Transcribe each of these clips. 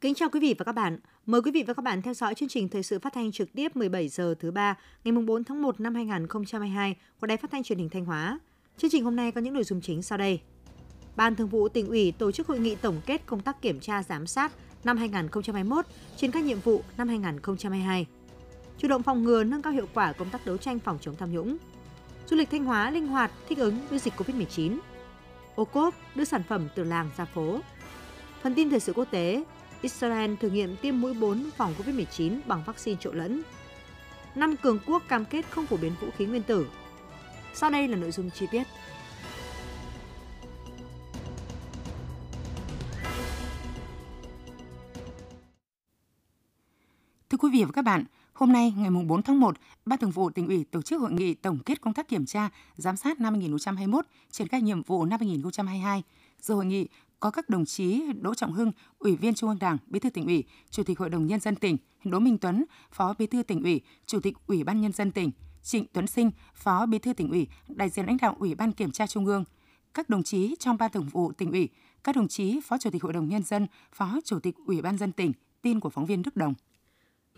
Kính chào quý vị và các bạn. Mời quý vị và các bạn theo dõi chương trình thời sự phát thanh trực tiếp 17 giờ thứ ba, ngày 4 tháng 1 năm 2022 của Đài Phát thanh Truyền hình Thanh Hóa. Chương trình hôm nay có những nội dung chính sau đây. Ban Thường vụ tỉnh ủy tổ chức hội nghị tổng kết công tác kiểm tra giám sát năm 2021 trên các nhiệm vụ năm 2022. Chủ động phòng ngừa nâng cao hiệu quả công tác đấu tranh phòng chống tham nhũng. Du lịch Thanh Hóa linh hoạt thích ứng với dịch Covid-19. Ô cốp đưa sản phẩm từ làng ra phố. Phần tin thời sự quốc tế, Israel thử nghiệm tiêm mũi 4 phòng COVID-19 bằng vaccine trộn lẫn. Năm cường quốc cam kết không phổ biến vũ khí nguyên tử. Sau đây là nội dung chi tiết. Thưa quý vị và các bạn, hôm nay ngày 4 tháng 1, Ban Thường vụ tỉnh ủy tổ chức hội nghị tổng kết công tác kiểm tra, giám sát năm 2021, triển khai nhiệm vụ năm 2022. Dự hội nghị có các đồng chí Đỗ Trọng Hưng, Ủy viên Trung ương Đảng, Bí thư tỉnh ủy, Chủ tịch Hội đồng nhân dân tỉnh, Đỗ Minh Tuấn, Phó Bí thư tỉnh ủy, Chủ tịch Ủy ban nhân dân tỉnh, Trịnh Tuấn Sinh, Phó Bí thư tỉnh ủy, đại diện lãnh đạo Ủy ban Kiểm tra Trung ương, các đồng chí trong Ban Thường vụ tỉnh ủy, các đồng chí Phó Chủ tịch Hội đồng nhân dân, Phó Chủ tịch Ủy ban dân tỉnh, tin của phóng viên Đức Đồng.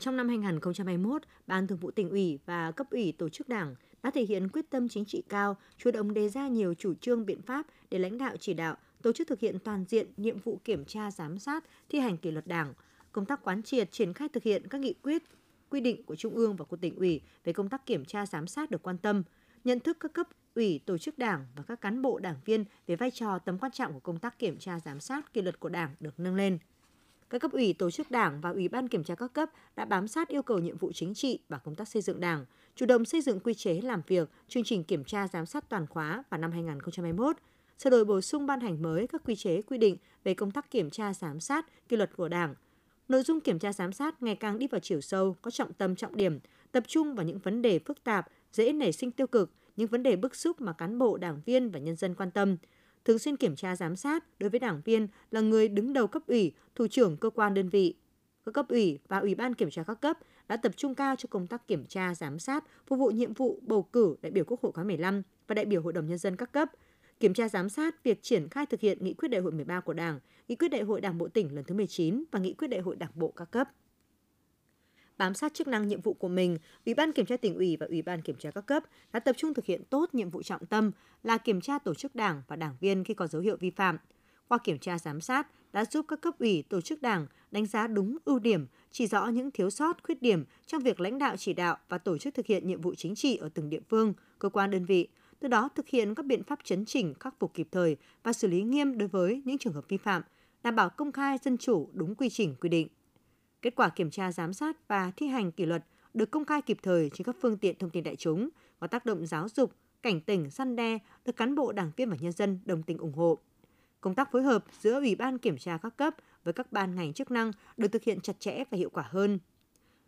Trong năm 2021, Ban Thường vụ tỉnh ủy và cấp ủy tổ chức Đảng đã thể hiện quyết tâm chính trị cao, chủ động đề ra nhiều chủ trương biện pháp để lãnh đạo chỉ đạo tổ chức thực hiện toàn diện nhiệm vụ kiểm tra giám sát thi hành kỷ luật Đảng, công tác quán triệt triển khai thực hiện các nghị quyết, quy định của Trung ương và của tỉnh ủy về công tác kiểm tra giám sát được quan tâm, nhận thức các cấp ủy, tổ chức Đảng và các cán bộ đảng viên về vai trò tầm quan trọng của công tác kiểm tra giám sát kỷ luật của Đảng được nâng lên. Các cấp ủy, tổ chức Đảng và Ủy ban kiểm tra các cấp đã bám sát yêu cầu nhiệm vụ chính trị và công tác xây dựng Đảng, chủ động xây dựng quy chế làm việc, chương trình kiểm tra giám sát toàn khóa vào năm 2021, sửa đổi bổ sung ban hành mới các quy chế quy định về công tác kiểm tra giám sát kỷ luật của Đảng. Nội dung kiểm tra giám sát ngày càng đi vào chiều sâu, có trọng tâm trọng điểm, tập trung vào những vấn đề phức tạp, dễ nảy sinh tiêu cực, những vấn đề bức xúc mà cán bộ, đảng viên và nhân dân quan tâm. Thường xuyên kiểm tra giám sát đối với đảng viên là người đứng đầu cấp ủy, thủ trưởng cơ quan đơn vị. Các cấp ủy và ủy ban kiểm tra các cấp đã tập trung cao cho công tác kiểm tra giám sát, phục vụ nhiệm vụ bầu cử đại biểu Quốc hội khóa 15 và đại biểu Hội đồng nhân dân các cấp – kiểm tra giám sát việc triển khai thực hiện nghị quyết đại hội 13 của Đảng, nghị quyết đại hội Đảng bộ tỉnh lần thứ 19 và nghị quyết đại hội Đảng bộ các cấp. Bám sát chức năng nhiệm vụ của mình, Ủy ban kiểm tra tỉnh ủy và Ủy ban kiểm tra các cấp đã tập trung thực hiện tốt nhiệm vụ trọng tâm là kiểm tra tổ chức đảng và đảng viên khi có dấu hiệu vi phạm. Qua kiểm tra giám sát đã giúp các cấp ủy, tổ chức đảng đánh giá đúng ưu điểm, chỉ rõ những thiếu sót, khuyết điểm trong việc lãnh đạo chỉ đạo và tổ chức thực hiện nhiệm vụ chính trị ở từng địa phương, cơ quan đơn vị, từ đó thực hiện các biện pháp chấn chỉnh, khắc phục kịp thời và xử lý nghiêm đối với những trường hợp vi phạm, đảm bảo công khai dân chủ đúng quy trình quy định. Kết quả kiểm tra giám sát và thi hành kỷ luật được công khai kịp thời trên các phương tiện thông tin đại chúng, có tác động giáo dục, cảnh tỉnh, săn đe, được cán bộ, đảng viên và nhân dân đồng tình ủng hộ. Công tác phối hợp giữa Ủy ban kiểm tra các cấp với các ban ngành chức năng được thực hiện chặt chẽ và hiệu quả hơn –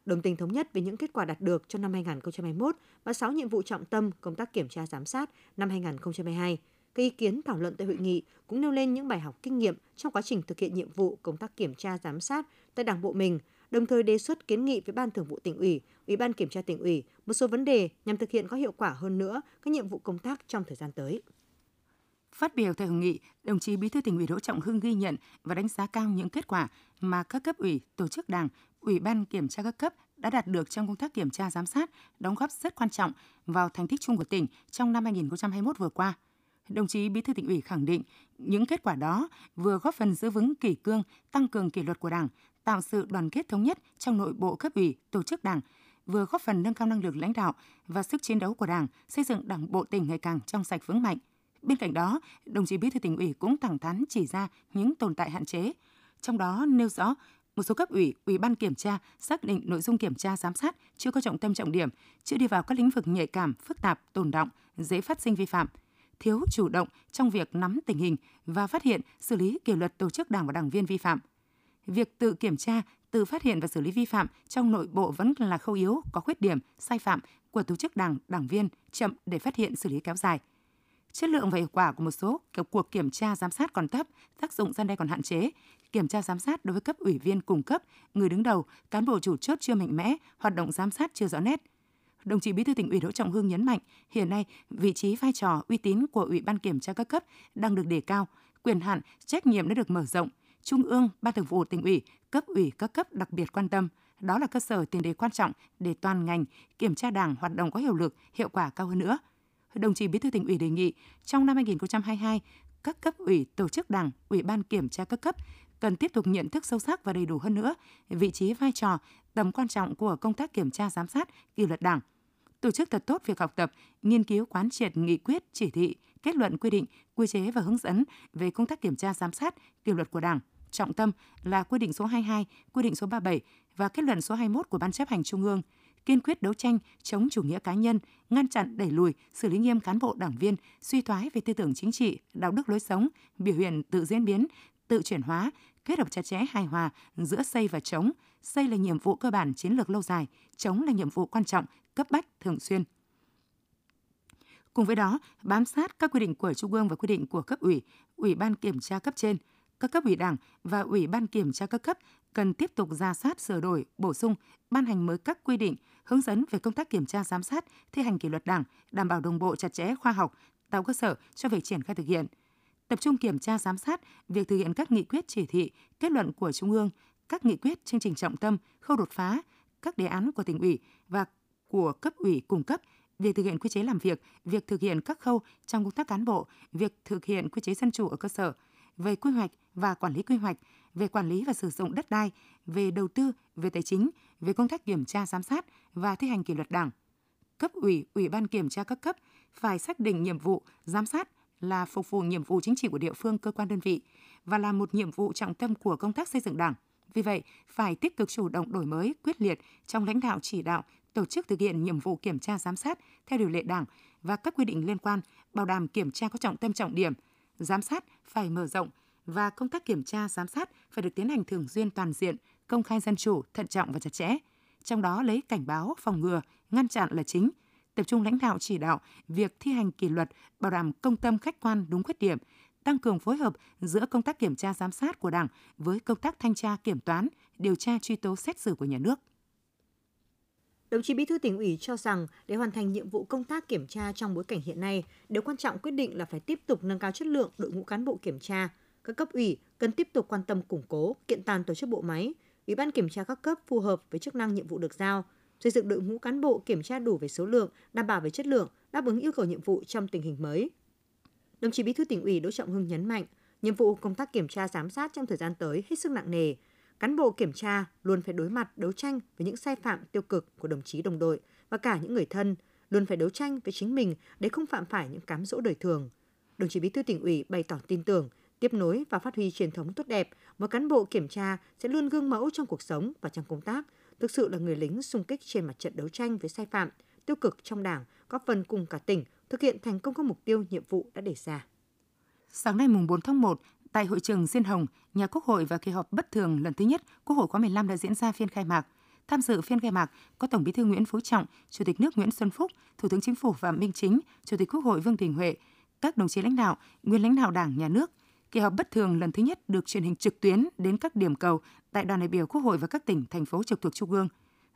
đồng tình thống nhất về những kết quả đạt được trong năm 2021 và 6 nhiệm vụ trọng tâm công tác kiểm tra giám sát năm 2022. Các ý kiến thảo luận tại hội nghị cũng nêu lên những bài học kinh nghiệm trong quá trình thực hiện nhiệm vụ công tác kiểm tra giám sát tại Đảng bộ mình, đồng thời đề xuất kiến nghị với Ban Thường vụ tỉnh ủy, Ủy ban kiểm tra tỉnh ủy một số vấn đề nhằm thực hiện có hiệu quả hơn nữa các nhiệm vụ công tác trong thời gian tới. Phát biểu tại hội nghị, đồng chí Bí thư tỉnh ủy Đỗ Trọng Hưng ghi nhận và đánh giá cao những kết quả mà các cấp ủy, tổ chức đảng, ủy ban kiểm tra các cấp đã đạt được trong công tác kiểm tra giám sát, đóng góp rất quan trọng vào thành tích chung của tỉnh trong năm 2021 vừa qua. Đồng chí Bí thư tỉnh ủy khẳng định những kết quả đó vừa góp phần giữ vững kỷ cương, tăng cường kỷ luật của Đảng, tạo sự đoàn kết thống nhất trong nội bộ cấp ủy, tổ chức Đảng, vừa góp phần nâng cao năng lực lãnh đạo và sức chiến đấu của Đảng, xây dựng Đảng bộ tỉnh ngày càng trong sạch vững mạnh. Bên cạnh đó, đồng chí Bí thư tỉnh ủy cũng thẳng thắn chỉ ra những tồn tại hạn chế, trong đó nêu rõ một số cấp ủy, ủy ban kiểm tra xác định nội dung kiểm tra giám sát chưa có trọng tâm trọng điểm, chưa đi vào các lĩnh vực nhạy cảm, phức tạp, tồn động, dễ phát sinh vi phạm, thiếu chủ động trong việc nắm tình hình và phát hiện, xử lý kỷ luật tổ chức đảng và đảng viên vi phạm. Việc tự kiểm tra, tự phát hiện và xử lý vi phạm trong nội bộ vẫn là khâu yếu, có khuyết điểm, sai phạm của tổ chức đảng, đảng viên chậm để phát hiện xử lý kéo dài. Chất lượng và hiệu quả của một số cuộc kiểm tra giám sát còn thấp, tác dụng gian đe còn hạn chế. Kiểm tra giám sát đối với cấp ủy viên cung cấp, người đứng đầu, cán bộ chủ chốt chưa mạnh mẽ, hoạt động giám sát chưa rõ nét. Đồng chí Bí thư tỉnh ủy Đỗ Trọng Hưng nhấn mạnh, hiện nay vị trí vai trò uy tín của Ủy ban kiểm tra các cấp đang được đề cao, quyền hạn, trách nhiệm đã được mở rộng. Trung ương, Ban Thường vụ tỉnh ủy, cấp ủy các cấp đặc biệt quan tâm. Đó là cơ sở tiền đề quan trọng để toàn ngành kiểm tra Đảng hoạt động có hiệu lực, hiệu quả cao hơn nữa đồng chí Bí thư tỉnh ủy đề nghị trong năm 2022, các cấp ủy, tổ chức đảng, ủy ban kiểm tra các cấp cần tiếp tục nhận thức sâu sắc và đầy đủ hơn nữa vị trí vai trò, tầm quan trọng của công tác kiểm tra giám sát, kỷ luật đảng. Tổ chức thật tốt việc học tập, nghiên cứu quán triệt nghị quyết, chỉ thị, kết luận quy định, quy chế và hướng dẫn về công tác kiểm tra giám sát, kỷ luật của Đảng. Trọng tâm là quy định số 22, quy định số 37 và kết luận số 21 của Ban chấp hành Trung ương – kiên quyết đấu tranh chống chủ nghĩa cá nhân, ngăn chặn đẩy lùi, xử lý nghiêm cán bộ đảng viên suy thoái về tư tưởng chính trị, đạo đức lối sống, biểu hiện tự diễn biến, tự chuyển hóa, kết hợp chặt chẽ hài hòa giữa xây và chống. Xây là nhiệm vụ cơ bản chiến lược lâu dài, chống là nhiệm vụ quan trọng, cấp bách, thường xuyên. Cùng với đó, bám sát các quy định của Trung ương và quy định của cấp ủy, ủy ban kiểm tra cấp trên, các cấp ủy đảng và ủy ban kiểm tra các cấp cần tiếp tục ra soát sửa đổi, bổ sung, ban hành mới các quy định, hướng dẫn về công tác kiểm tra giám sát, thi hành kỷ luật Đảng, đảm bảo đồng bộ chặt chẽ khoa học, tạo cơ sở cho việc triển khai thực hiện. Tập trung kiểm tra giám sát việc thực hiện các nghị quyết chỉ thị, kết luận của Trung ương, các nghị quyết chương trình trọng tâm, khâu đột phá, các đề án của tỉnh ủy và của cấp ủy cung cấp, việc thực hiện quy chế làm việc, việc thực hiện các khâu trong công tác cán bộ, việc thực hiện quy chế dân chủ ở cơ sở, về quy hoạch và quản lý quy hoạch, về quản lý và sử dụng đất đai, về đầu tư, về tài chính, về công tác kiểm tra giám sát và thi hành kỷ luật Đảng. Cấp ủy, ủy ban kiểm tra các cấp phải xác định nhiệm vụ giám sát là phục vụ nhiệm vụ chính trị của địa phương cơ quan đơn vị và là một nhiệm vụ trọng tâm của công tác xây dựng Đảng. Vì vậy, phải tích cực chủ động đổi mới, quyết liệt trong lãnh đạo chỉ đạo, tổ chức thực hiện nhiệm vụ kiểm tra giám sát theo điều lệ Đảng và các quy định liên quan, bảo đảm kiểm tra có trọng tâm trọng điểm, giám sát phải mở rộng, và công tác kiểm tra giám sát phải được tiến hành thường xuyên toàn diện, công khai dân chủ, thận trọng và chặt chẽ. Trong đó lấy cảnh báo, phòng ngừa, ngăn chặn là chính, tập trung lãnh đạo chỉ đạo việc thi hành kỷ luật, bảo đảm công tâm khách quan đúng khuyết điểm, tăng cường phối hợp giữa công tác kiểm tra giám sát của Đảng với công tác thanh tra kiểm toán, điều tra truy tố xét xử của nhà nước. Đồng chí Bí thư tỉnh ủy cho rằng để hoàn thành nhiệm vụ công tác kiểm tra trong bối cảnh hiện nay, điều quan trọng quyết định là phải tiếp tục nâng cao chất lượng đội ngũ cán bộ kiểm tra, các cấp ủy cần tiếp tục quan tâm củng cố, kiện toàn tổ chức bộ máy, Ủy ban kiểm tra các cấp phù hợp với chức năng nhiệm vụ được giao, xây dựng đội ngũ cán bộ kiểm tra đủ về số lượng, đảm bảo về chất lượng, đáp ứng yêu cầu nhiệm vụ trong tình hình mới. Đồng chí Bí thư tỉnh ủy Đỗ Trọng Hưng nhấn mạnh, nhiệm vụ công tác kiểm tra giám sát trong thời gian tới hết sức nặng nề. Cán bộ kiểm tra luôn phải đối mặt đấu tranh với những sai phạm tiêu cực của đồng chí đồng đội và cả những người thân, luôn phải đấu tranh với chính mình để không phạm phải những cám dỗ đời thường. Đồng chí Bí thư tỉnh ủy bày tỏ tin tưởng tiếp nối và phát huy truyền thống tốt đẹp, một cán bộ kiểm tra sẽ luôn gương mẫu trong cuộc sống và trong công tác, thực sự là người lính xung kích trên mặt trận đấu tranh với sai phạm, tiêu cực trong Đảng, góp phần cùng cả tỉnh thực hiện thành công các mục tiêu nhiệm vụ đã đề ra. Sáng nay mùng 4 tháng 1, tại hội trường Diên Hồng, nhà Quốc hội và kỳ họp bất thường lần thứ nhất Quốc hội khóa 15 đã diễn ra phiên khai mạc. Tham dự phiên khai mạc có Tổng Bí thư Nguyễn Phú Trọng, Chủ tịch nước Nguyễn Xuân Phúc, Thủ tướng Chính phủ Phạm Minh Chính, Chủ tịch Quốc hội Vương Đình Huệ, các đồng chí lãnh đạo, nguyên lãnh đạo Đảng, Nhà nước, Kỳ họp bất thường lần thứ nhất được truyền hình trực tuyến đến các điểm cầu tại đoàn đại biểu Quốc hội và các tỉnh, thành phố trực thuộc Trung ương.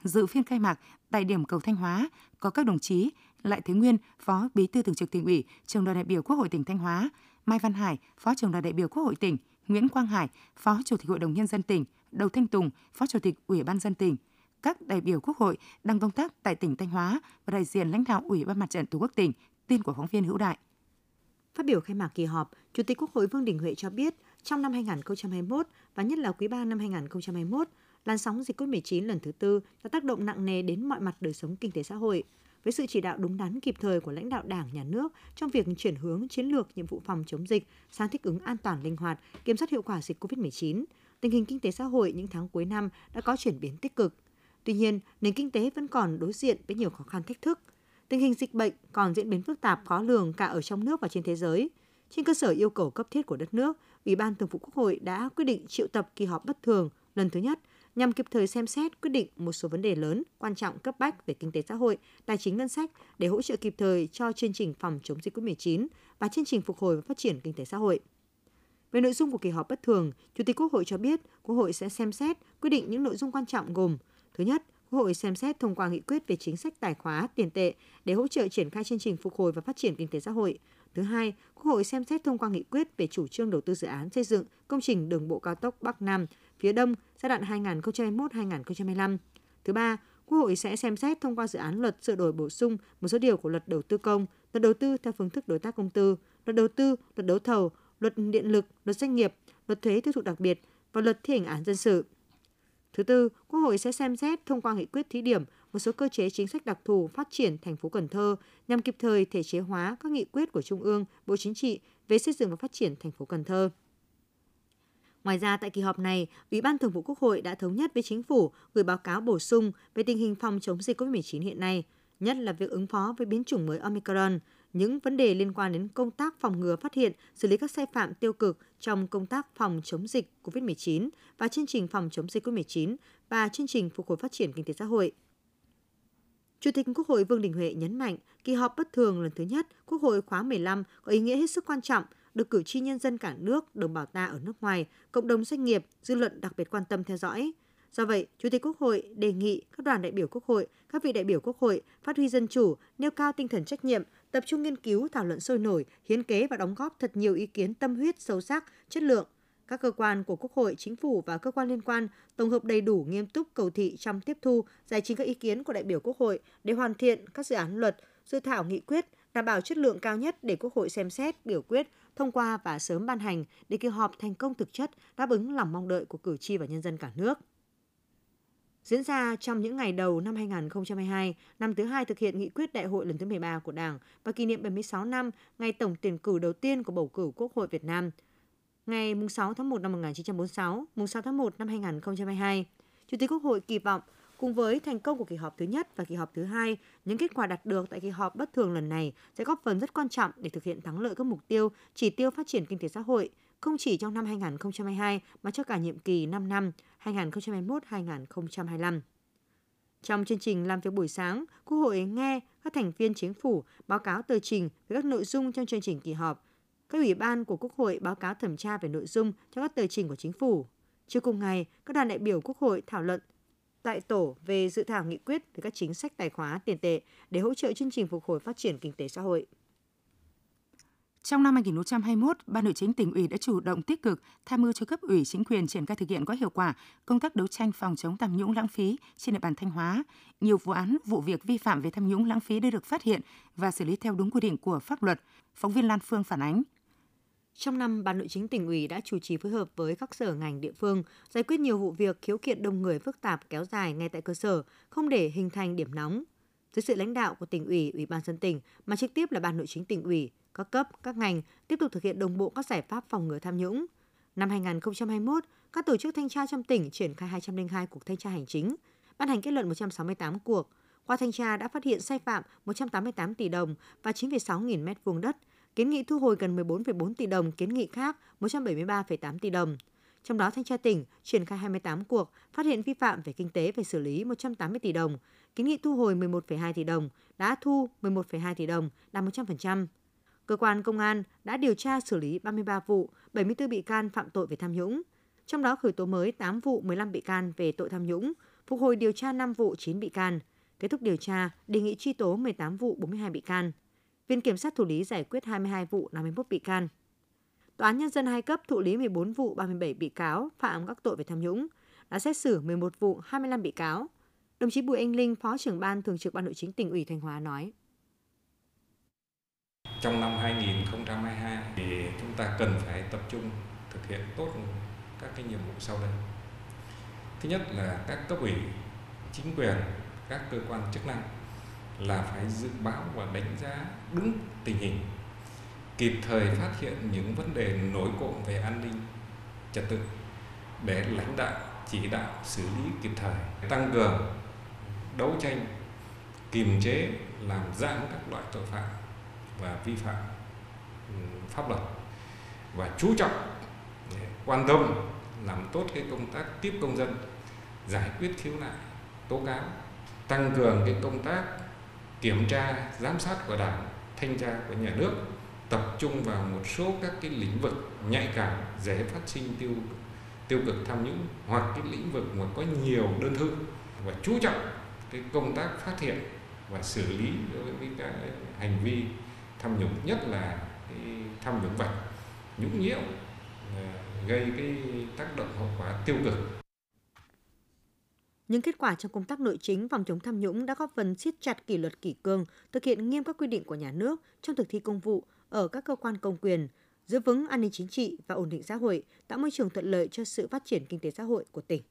Dự phiên khai mạc tại điểm cầu Thanh Hóa có các đồng chí Lại Thế Nguyên, Phó Bí thư Thường trực Tỉnh ủy, Trường đoàn đại biểu Quốc hội tỉnh Thanh Hóa, Mai Văn Hải, Phó trưởng đoàn đại biểu Quốc hội tỉnh, Nguyễn Quang Hải, Phó Chủ tịch Hội đồng nhân dân tỉnh, Đầu Thanh Tùng, Phó Chủ tịch Ủy ban dân tỉnh, các đại biểu Quốc hội đang công tác tại tỉnh Thanh Hóa và đại diện lãnh đạo Ủy ban Mặt trận Tổ quốc tỉnh, tin của phóng viên Hữu Đại. Phát biểu khai mạc kỳ họp, Chủ tịch Quốc hội Vương Đình Huệ cho biết, trong năm 2021 và nhất là quý 3 năm 2021, làn sóng dịch COVID-19 lần thứ tư đã tác động nặng nề đến mọi mặt đời sống kinh tế xã hội. Với sự chỉ đạo đúng đắn kịp thời của lãnh đạo Đảng, Nhà nước trong việc chuyển hướng chiến lược nhiệm vụ phòng chống dịch sang thích ứng an toàn linh hoạt, kiểm soát hiệu quả dịch COVID-19, tình hình kinh tế xã hội những tháng cuối năm đã có chuyển biến tích cực. Tuy nhiên, nền kinh tế vẫn còn đối diện với nhiều khó khăn thách thức – tình hình dịch bệnh còn diễn biến phức tạp khó lường cả ở trong nước và trên thế giới. Trên cơ sở yêu cầu cấp thiết của đất nước, Ủy ban Thường vụ Quốc hội đã quyết định triệu tập kỳ họp bất thường lần thứ nhất nhằm kịp thời xem xét quyết định một số vấn đề lớn, quan trọng cấp bách về kinh tế xã hội, tài chính ngân sách để hỗ trợ kịp thời cho chương trình phòng chống dịch COVID-19 và chương trình phục hồi và phát triển kinh tế xã hội. Về nội dung của kỳ họp bất thường, Chủ tịch Quốc hội cho biết Quốc hội sẽ xem xét quyết định những nội dung quan trọng gồm Thứ nhất, Quốc hội xem xét thông qua nghị quyết về chính sách tài khóa tiền tệ để hỗ trợ triển khai chương trình phục hồi và phát triển kinh tế xã hội. Thứ hai, Quốc hội xem xét thông qua nghị quyết về chủ trương đầu tư dự án xây dựng công trình đường bộ cao tốc Bắc Nam phía Đông giai đoạn 2021-2025. Thứ ba, Quốc hội sẽ xem xét thông qua dự án luật sửa đổi bổ sung một số điều của luật đầu tư công, luật đầu tư theo phương thức đối tác công tư, luật đầu tư, luật đấu thầu, luật điện lực, luật doanh nghiệp, luật thuế tiêu thụ đặc biệt và luật thi hành án dân sự. Thứ tư, Quốc hội sẽ xem xét thông qua nghị quyết thí điểm một số cơ chế chính sách đặc thù phát triển thành phố Cần Thơ nhằm kịp thời thể chế hóa các nghị quyết của Trung ương, Bộ Chính trị về xây dựng và phát triển thành phố Cần Thơ. Ngoài ra, tại kỳ họp này, Ủy ban Thường vụ Quốc hội đã thống nhất với Chính phủ gửi báo cáo bổ sung về tình hình phòng chống dịch COVID-19 hiện nay, nhất là việc ứng phó với biến chủng mới Omicron, những vấn đề liên quan đến công tác phòng ngừa phát hiện, xử lý các sai phạm tiêu cực trong công tác phòng chống dịch COVID-19 và chương trình phòng chống dịch COVID-19 và chương trình phục hồi phát triển kinh tế xã hội. Chủ tịch Quốc hội Vương Đình Huệ nhấn mạnh, kỳ họp bất thường lần thứ nhất Quốc hội khóa 15 có ý nghĩa hết sức quan trọng, được cử tri nhân dân cả nước, đồng bào ta ở nước ngoài, cộng đồng doanh nghiệp, dư luận đặc biệt quan tâm theo dõi. Do vậy, Chủ tịch Quốc hội đề nghị các đoàn đại biểu Quốc hội, các vị đại biểu Quốc hội phát huy dân chủ, nêu cao tinh thần trách nhiệm, tập trung nghiên cứu, thảo luận sôi nổi, hiến kế và đóng góp thật nhiều ý kiến tâm huyết, sâu sắc, chất lượng. Các cơ quan của Quốc hội, Chính phủ và cơ quan liên quan tổng hợp đầy đủ, nghiêm túc, cầu thị trong tiếp thu, giải trình các ý kiến của đại biểu Quốc hội để hoàn thiện các dự án luật, dự thảo nghị quyết, đảm bảo chất lượng cao nhất để Quốc hội xem xét, biểu quyết, thông qua và sớm ban hành để kỳ họp thành công thực chất, đáp ứng lòng mong đợi của cử tri và nhân dân cả nước. Diễn ra trong những ngày đầu năm 2022, năm thứ hai thực hiện nghị quyết đại hội lần thứ 13 của Đảng và kỷ niệm 76 năm ngày tổng tuyển cử đầu tiên của bầu cử Quốc hội Việt Nam. Ngày 6 tháng 1 năm 1946, 6 tháng 1 năm 2022, Chủ tịch Quốc hội kỳ vọng cùng với thành công của kỳ họp thứ nhất và kỳ họp thứ hai, những kết quả đạt được tại kỳ họp bất thường lần này sẽ góp phần rất quan trọng để thực hiện thắng lợi các mục tiêu, chỉ tiêu phát triển kinh tế xã hội, không chỉ trong năm 2022 mà cho cả nhiệm kỳ 5 năm 2021-2025. Trong chương trình làm việc buổi sáng, Quốc hội nghe các thành viên chính phủ báo cáo tờ trình về các nội dung trong chương trình kỳ họp. Các ủy ban của Quốc hội báo cáo thẩm tra về nội dung cho các tờ trình của chính phủ. Trưa cùng ngày, các đoàn đại biểu Quốc hội thảo luận tại tổ về dự thảo nghị quyết về các chính sách tài khóa tiền tệ để hỗ trợ chương trình phục hồi phát triển kinh tế xã hội. Trong năm 2021, Ban Nội chính tỉnh ủy đã chủ động tích cực tham mưu cho cấp ủy chính quyền triển khai thực hiện có hiệu quả công tác đấu tranh phòng chống tham nhũng lãng phí trên địa bàn Thanh Hóa. Nhiều vụ án, vụ việc vi phạm về tham nhũng lãng phí đã được phát hiện và xử lý theo đúng quy định của pháp luật. Phóng viên Lan Phương phản ánh. Trong năm, Ban Nội chính tỉnh ủy đã chủ trì phối hợp với các sở ngành địa phương giải quyết nhiều vụ việc khiếu kiện đông người phức tạp kéo dài ngay tại cơ sở, không để hình thành điểm nóng. Dưới sự lãnh đạo của tỉnh ủy, ủy ban dân tỉnh mà trực tiếp là Ban Nội chính tỉnh ủy, các cấp, các ngành tiếp tục thực hiện đồng bộ các giải pháp phòng ngừa tham nhũng. Năm 2021, các tổ chức thanh tra trong tỉnh triển khai 202 cuộc thanh tra hành chính, ban hành kết luận 168 cuộc. Qua thanh tra đã phát hiện sai phạm 188 tỷ đồng và 9,6 nghìn mét vuông đất, kiến nghị thu hồi gần 14,4 tỷ đồng, kiến nghị khác 173,8 tỷ đồng. Trong đó, Thanh tra tỉnh triển khai 28 cuộc, phát hiện vi phạm về kinh tế phải xử lý 180 tỷ đồng, kiến nghị thu hồi 11,2 tỷ đồng, đã thu 11,2 tỷ đồng, đạt 100%. Cơ quan công an đã điều tra xử lý 33 vụ, 74 bị can phạm tội về tham nhũng. Trong đó khởi tố mới 8 vụ 15 bị can về tội tham nhũng, phục hồi điều tra 5 vụ 9 bị can. Kết thúc điều tra, đề nghị truy tố 18 vụ 42 bị can. Viện Kiểm sát thụ lý giải quyết 22 vụ 51 bị can. Tòa án Nhân dân hai cấp thụ lý 14 vụ 37 bị cáo phạm các tội về tham nhũng, đã xét xử 11 vụ 25 bị cáo. Đồng chí Bùi Anh Linh, Phó trưởng ban Thường trực Ban Nội chính tỉnh ủy Thanh Hóa nói. Trong năm 2022 thì chúng ta cần phải tập trung thực hiện tốt các cái nhiệm vụ sau đây. Thứ nhất là các cấp ủy, chính quyền, các cơ quan chức năng là phải dự báo và đánh giá đúng tình hình, kịp thời phát hiện những vấn đề nổi cộng về an ninh, trật tự, để lãnh đạo, chỉ đạo, xử lý kịp thời, tăng cường đấu tranh, kiềm chế, làm giảm các loại tội phạm và vi phạm ừ, pháp luật. Và chú trọng quan tâm, làm tốt cái công tác tiếp công dân, giải quyết khiếu nại, tố cáo, tăng cường cái công tác kiểm tra, giám sát của đảng, thanh tra của nhà nước, tập trung vào một số các cái lĩnh vực nhạy cảm, dễ phát sinh, tiêu tiêu cực tham nhũng, hoặc cái lĩnh vực mà có nhiều đơn thư. Và chú trọng cái công tác phát hiện và xử lý đối với các hành vi tham nhũng, nhất là cái tham nhũng vật nhũng nhiễu gây cái tác động hậu quả tiêu cực những kết quả trong công tác nội chính phòng chống tham nhũng đã góp phần siết chặt kỷ luật kỷ cương, thực hiện nghiêm các quy định của nhà nước trong thực thi công vụ ở các cơ quan công quyền, giữ vững an ninh chính trị và ổn định xã hội, tạo môi trường thuận lợi cho sự phát triển kinh tế xã hội của tỉnh.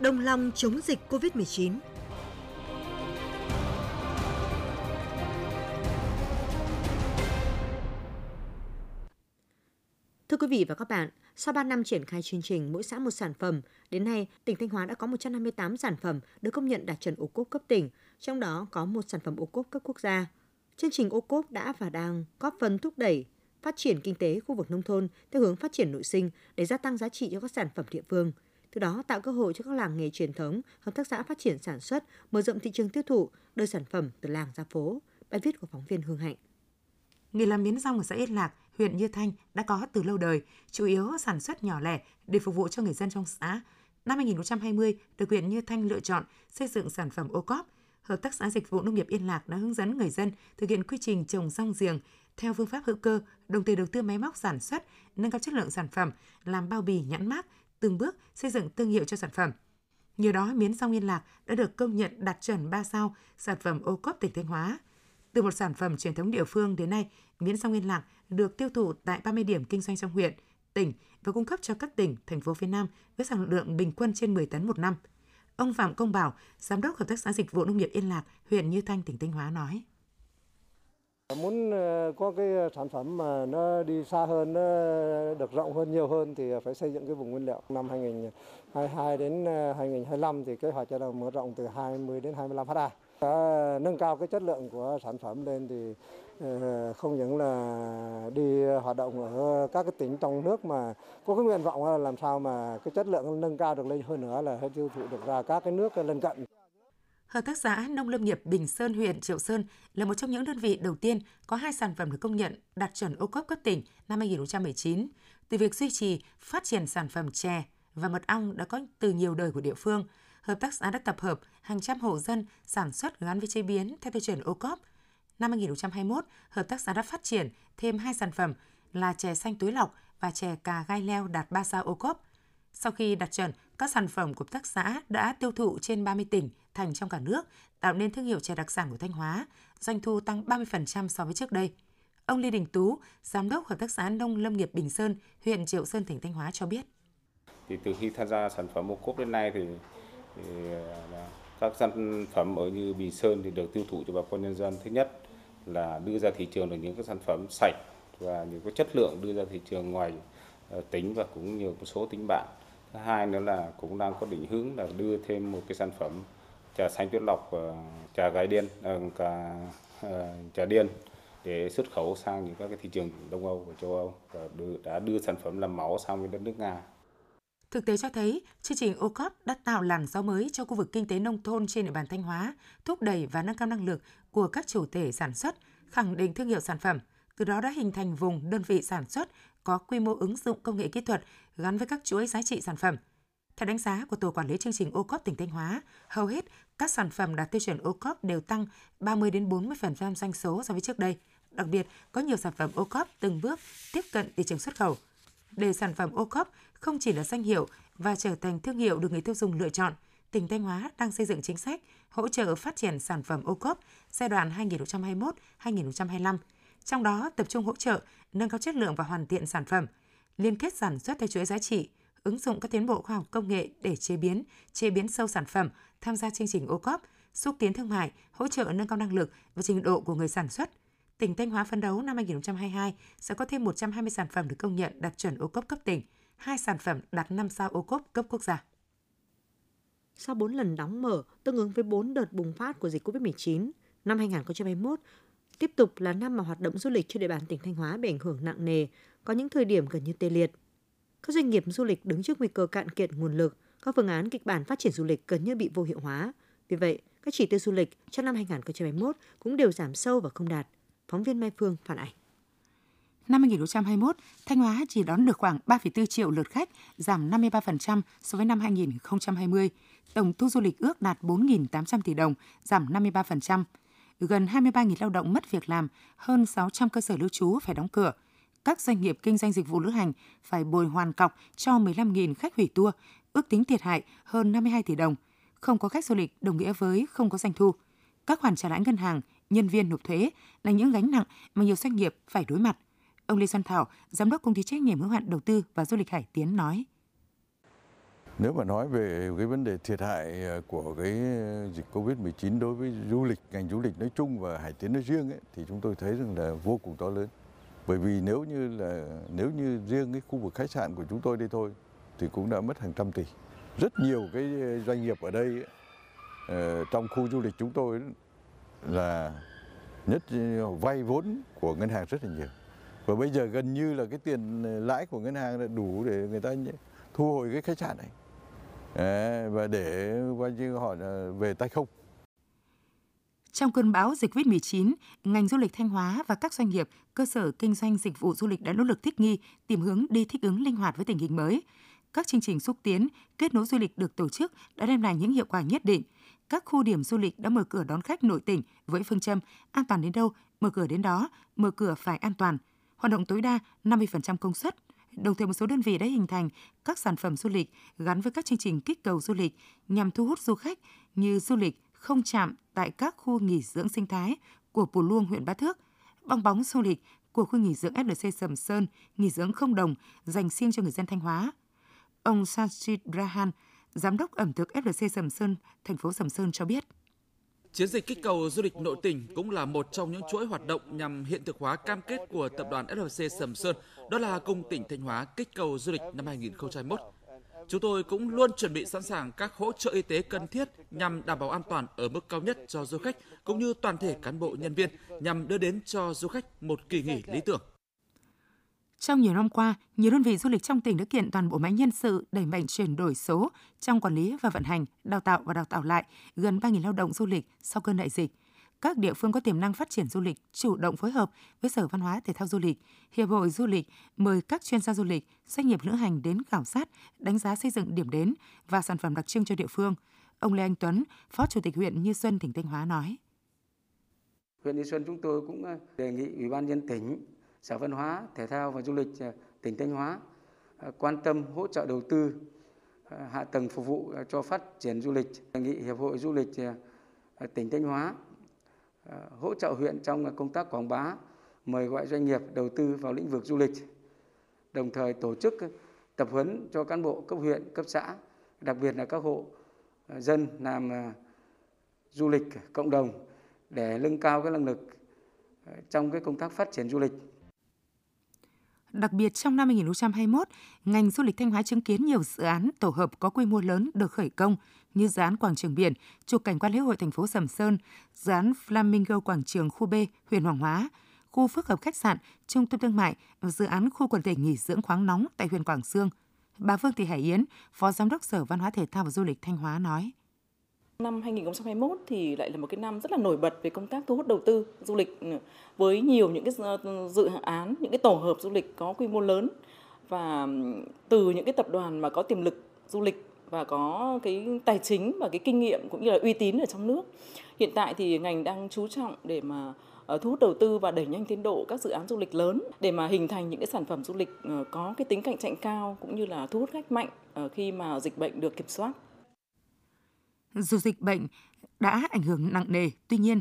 Đồng lòng chống dịch COVID-19 quý vị và các bạn, sau 3 năm triển khai chương trình mỗi xã một sản phẩm, đến nay tỉnh Thanh Hóa đã có 158 sản phẩm được công nhận đạt chuẩn ô cốp cấp tỉnh, trong đó có một sản phẩm ô cốp cấp quốc gia. Chương trình ô cốp đã và đang góp phần thúc đẩy phát triển kinh tế khu vực nông thôn theo hướng phát triển nội sinh để gia tăng giá trị cho các sản phẩm địa phương. Từ đó tạo cơ hội cho các làng nghề truyền thống, hợp tác xã phát triển sản xuất, mở rộng thị trường tiêu thụ, đưa sản phẩm từ làng ra phố. Bài viết của phóng viên Hương Hạnh. Nghề làm miến rong ở xã Yên Lạc, huyện Như Thanh đã có từ lâu đời, chủ yếu sản xuất nhỏ lẻ để phục vụ cho người dân trong xã. Năm 2020, được huyện Như Thanh lựa chọn xây dựng sản phẩm ô cóp. Hợp tác xã Dịch vụ Nông nghiệp Yên Lạc đã hướng dẫn người dân thực hiện quy trình trồng rong giềng theo phương pháp hữu cơ, đồng thời đầu tư máy móc sản xuất, nâng cao chất lượng sản phẩm, làm bao bì nhãn mác, từng bước xây dựng thương hiệu cho sản phẩm. Nhờ đó, miến rong Yên Lạc đã được công nhận đạt chuẩn 3 sao sản phẩm ô cốp tỉnh Thanh Hóa. Từ một sản phẩm truyền thống địa phương đến nay, miến rong Yên Lạc được tiêu thụ tại 30 điểm kinh doanh trong huyện, tỉnh và cung cấp cho các tỉnh, thành phố phía Nam với sản lượng bình quân trên 10 tấn một năm. Ông Phạm Công Bảo, Giám đốc Hợp tác xã Dịch vụ Nông nghiệp Yên Lạc, huyện Như Thanh, tỉnh Thanh Hóa nói. Muốn ờ, có cái sản phẩm mà nó đi xa hơn, nó được rộng hơn, nhiều hơn thì phải xây dựng cái vùng nguyên liệu. Năm 2022 đến ờ, 2025 thì kế hoạch cho là mở rộng từ 20 đến 25 ha đã Nâng cao cái chất lượng của sản phẩm lên thì ờ, không những là đi hoạt động ở các cái tỉnh trong nước mà có cái nguyện vọng là làm sao mà cái chất lượng nâng cao được lên hơn nữa là tiêu thụ được ra các cái nước lân cận. Hợp tác xã Nông Lâm nghiệp Bình Sơn huyện Triệu Sơn là một trong những đơn vị đầu tiên có hai sản phẩm được công nhận đạt chuẩn ô cốp cấp tỉnh năm 2019. Từ việc duy trì, phát triển sản phẩm chè và mật ong đã có từ nhiều đời của địa phương, hợp tác xã đã tập hợp hàng trăm hộ dân sản xuất gắn với chế biến theo tiêu chuẩn ô. Năm 2021, hợp tác xã đã phát triển thêm hai sản phẩm là chè xanh túi lọc và chè cà gai leo đạt 3 sao ô cốp. Sau khi đạt chuẩn, các sản phẩm của hợp tác xã đã tiêu thụ trên 30 tỉnh, thành trong cả nước, tạo nên thương hiệu chè đặc sản của Thanh Hóa, doanh thu tăng 30% so với trước đây. Ông Lê Đình Tú, Giám đốc Hợp tác xã Nông Lâm nghiệp Bình Sơn, huyện Triệu Sơn, tỉnh Thanh Hóa cho biết. Thì từ khi tham gia sản phẩm ô cốp đến nay thì, thì à, các sản phẩm ở như Bình Sơn thì được tiêu thụ cho bà con nhân dân. Thứ nhất là đưa ra thị trường được những cái sản phẩm sạch và những cái chất lượng đưa ra thị trường ngoài tỉnh tính và cũng nhiều một số tính bạn. Thứ hai nữa là cũng đang có định hướng là đưa thêm một cái sản phẩm trà xanh tuyết lọc trà gai điên à, cả trà điên để xuất khẩu sang những các cái thị trường Đông Âu và châu Âu và đưa, đã đưa sản phẩm làm máu sang với đất nước Nga. Thực tế cho thấy, chương trình OCOP đã tạo làn gió mới cho khu vực kinh tế nông thôn trên địa bàn Thanh Hóa, thúc đẩy và nâng cao năng lực của các chủ thể sản xuất, khẳng định thương hiệu sản phẩm, từ đó đã hình thành vùng đơn vị sản xuất có quy mô ứng dụng công nghệ kỹ thuật gắn với các chuỗi giá trị sản phẩm. Theo đánh giá của Tổ quản lý chương trình OCOP tỉnh Thanh Hóa, hầu hết các sản phẩm đạt tiêu chuẩn OCOP đều tăng 30 đến 40% doanh số so với trước đây. Đặc biệt, có nhiều sản phẩm OCOP từng bước tiếp cận thị trường xuất khẩu. Để sản phẩm ô cốp không chỉ là danh hiệu và trở thành thương hiệu được người tiêu dùng lựa chọn, tỉnh Thanh Hóa đang xây dựng chính sách hỗ trợ phát triển sản phẩm ô cốp giai đoạn 2021-2025. Trong đó tập trung hỗ trợ nâng cao chất lượng và hoàn thiện sản phẩm, liên kết sản xuất theo chuỗi giá trị, ứng dụng các tiến bộ khoa học công nghệ để chế biến, chế biến sâu sản phẩm, tham gia chương trình ô cốp, xúc tiến thương mại, hỗ trợ nâng cao năng lực và trình độ của người sản xuất. Tỉnh Thanh Hóa phấn đấu năm 2022 sẽ có thêm 120 sản phẩm được công nhận đạt chuẩn ô cốp cấp tỉnh, hai sản phẩm đạt 5 sao ô cốp cấp quốc gia. Sau 4 lần đóng mở, tương ứng với 4 đợt bùng phát của dịch COVID-19, năm 2021 tiếp tục là năm mà hoạt động du lịch trên địa bàn tỉnh Thanh Hóa bị ảnh hưởng nặng nề, có những thời điểm gần như tê liệt. Các doanh nghiệp du lịch đứng trước nguy cơ cạn kiệt nguồn lực, các phương án kịch bản phát triển du lịch gần như bị vô hiệu hóa, Vì vậy, các chỉ tiêu du lịch trong năm 2021 cũng đều giảm sâu và không đạt. Phóng viên Mai Phương phản ảnh. Năm 2021, Thanh Hóa chỉ đón được khoảng 3,4 triệu lượt khách, giảm 53% so với năm 2020. Tổng thu du lịch ước đạt 4.800 tỷ đồng, giảm 53%. Gần 23.000 lao động mất việc làm, hơn 600 cơ sở lưu trú phải đóng cửa. Các doanh nghiệp kinh doanh dịch vụ lữ hành phải bồi hoàn cọc cho 15.000 khách hủy tour, ước tính thiệt hại hơn 52 tỷ đồng. Không có khách du lịch đồng nghĩa với không có doanh thu. Các khoản trả lãi ngân hàng, nhân viên nộp thuế là những gánh nặng mà nhiều doanh nghiệp phải đối mặt. Ông Lê Xuân Thảo, giám đốc công ty trách nhiệm hữu hạn đầu tư và du lịch Hải Tiến nói: Nếu mà nói về cái vấn đề thiệt hại ờ, của cái ờ, dịch Covid-19 đối với du lịch, ngành du lịch nói chung và Hải Tiến nói riêng ấy, thì chúng tôi thấy rằng là vô cùng to lớn. Bởi vì nếu như là nếu như riêng cái khu vực khách sạn của chúng tôi đây thôi thì cũng đã mất hàng trăm tỷ. Rất nhiều cái ờ, doanh nghiệp ở đây ấy, trong khu du lịch chúng tôi là nhất vay vốn của ngân hàng rất là nhiều và bây giờ gần như là cái tiền lãi của ngân hàng là đủ để người ta thu hồi cái khách sạn này và để coi như họ ờ, về tay không trong cơn bão dịch COVID-19, ngành du lịch Thanh Hóa và các doanh nghiệp, cơ sở kinh doanh dịch vụ du lịch đã nỗ lực thích nghi, tìm hướng đi thích ứng linh hoạt với tình hình mới. Các chương trình xúc tiến, kết nối du lịch được tổ chức đã đem lại những hiệu quả nhất định. Các khu điểm du lịch đã mở cửa đón khách nội tỉnh với phương châm an toàn đến đâu, mở cửa đến đó, mở cửa phải an toàn – hoạt động tối đa 50% công suất. Đồng thời một số đơn vị đã hình thành các sản phẩm du lịch gắn với các chương trình kích cầu du lịch nhằm thu hút du khách như du lịch không chạm tại các khu nghỉ dưỡng sinh thái của Pù Luông, huyện Bá Thước, bong bóng du lịch của khu nghỉ dưỡng FLC Sầm Sơn, nghỉ dưỡng không đồng dành riêng cho người dân Thanh Hóa. Ông Sanchit Rahan, giám đốc ẩm thực FLC Sầm Sơn, thành phố Sầm Sơn cho biết. Chiến dịch kích cầu du lịch nội tỉnh cũng là một trong những chuỗi hoạt động nhằm hiện thực hóa cam kết của tập đoàn FLC Sầm Sơn, đó là cùng tỉnh Thanh Hóa kích cầu du lịch năm 2021. Chúng tôi cũng luôn chuẩn bị sẵn sàng các hỗ trợ y tế cần thiết nhằm đảm bảo an toàn ở mức cao nhất cho du khách cũng như toàn thể cán bộ nhân viên nhằm đưa đến cho du khách một kỳ nghỉ lý tưởng. Trong nhiều năm qua, nhiều đơn vị du lịch trong tỉnh đã kiện toàn bộ máy nhân sự đẩy mạnh chuyển đổi số trong quản lý và vận hành, đào tạo và đào tạo lại gần 3.000 lao động du lịch sau cơn đại dịch. Các địa phương có tiềm năng phát triển du lịch chủ động phối hợp với Sở Văn hóa Thể thao Du lịch, Hiệp hội Du lịch mời các chuyên gia du lịch, doanh nghiệp lữ hành đến khảo sát, đánh giá xây dựng điểm đến và sản phẩm đặc trưng cho địa phương. Ông Lê Anh Tuấn, Phó Chủ tịch huyện Như Xuân, tỉnh Thanh Hóa nói. Huyện Như Xuân chúng tôi cũng đề nghị Ủy ban nhân tỉnh Sở Văn hóa, Thể thao và Du lịch ờ, tỉnh Thanh Hóa ờ, quan tâm hỗ trợ đầu tư ờ, hạ tầng phục vụ cho phát triển du lịch. Đề nghị Hiệp hội Du lịch tỉnh Thanh Hóa hỗ trợ huyện trong công tác quảng bá, mời gọi doanh nghiệp đầu tư vào lĩnh vực du lịch. Đồng thời tổ chức tập huấn cho cán bộ cấp huyện, cấp xã, đặc biệt là các hộ dân làm du lịch cộng đồng để nâng cao cái năng lực trong cái công tác phát triển du lịch. Đặc biệt trong năm 2021, ngành du lịch Thanh Hóa chứng kiến nhiều dự án tổ hợp có quy mô lớn được khởi công như dự án quảng trường biển, trục cảnh quan lễ hội thành phố Sầm Sơn, dự án Flamingo quảng trường khu B, huyện Hoàng Hóa, khu phức hợp khách sạn, trung tâm thương mại dự án khu quần thể nghỉ dưỡng khoáng nóng tại huyện Quảng Sương. Bà Vương Thị Hải Yến, Phó Giám đốc Sở Văn hóa Thể thao và Du lịch Thanh Hóa nói. Năm 2021 thì lại là một cái năm rất là nổi bật về công tác thu hút đầu tư du lịch ừ, với nhiều những cái ờ, dự án, những cái tổ hợp du lịch có quy mô lớn và ừ, từ những cái tập đoàn mà có tiềm lực du lịch và có cái tài chính và cái kinh nghiệm cũng như là uy tín ở trong nước. Hiện tại thì ngành đang chú trọng để mà ờ, thu hút đầu tư và đẩy nhanh tiến độ các dự án du lịch lớn để mà hình thành những cái sản phẩm du lịch ờ, có cái tính cạnh tranh cao cũng như là thu hút khách mạnh khi mà dịch bệnh được kiểm soát. Dù dịch bệnh đã ảnh hưởng nặng nề, tuy nhiên,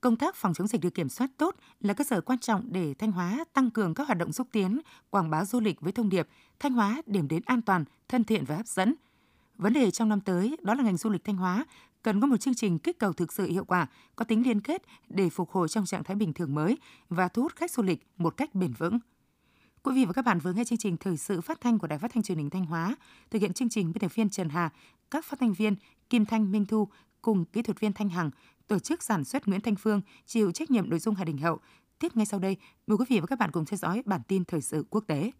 công tác phòng chống dịch được kiểm soát tốt là cơ sở quan trọng để Thanh Hóa tăng cường các hoạt động xúc tiến, quảng bá du lịch với thông điệp Thanh Hóa điểm đến an toàn, thân thiện và hấp dẫn. Vấn đề trong năm tới đó là ngành du lịch Thanh Hóa cần có một chương trình kích cầu thực sự hiệu quả, có tính liên kết để phục hồi trong trạng thái bình thường mới và thu hút khách du lịch một cách bền vững. Quý vị và các bạn vừa nghe chương trình thời sự phát thanh của Đài Phát thanh Truyền hình Thanh Hóa, thực hiện chương trình biên tập viên Trần Hà, các phát thanh viên Kim Thanh Minh Thu cùng kỹ thuật viên Thanh Hằng, tổ chức sản xuất Nguyễn Thanh Phương chịu trách nhiệm nội dung Hà Đình Hậu. Tiếp ngay sau đây, mời quý vị và các bạn cùng theo dõi bản tin thời sự quốc tế.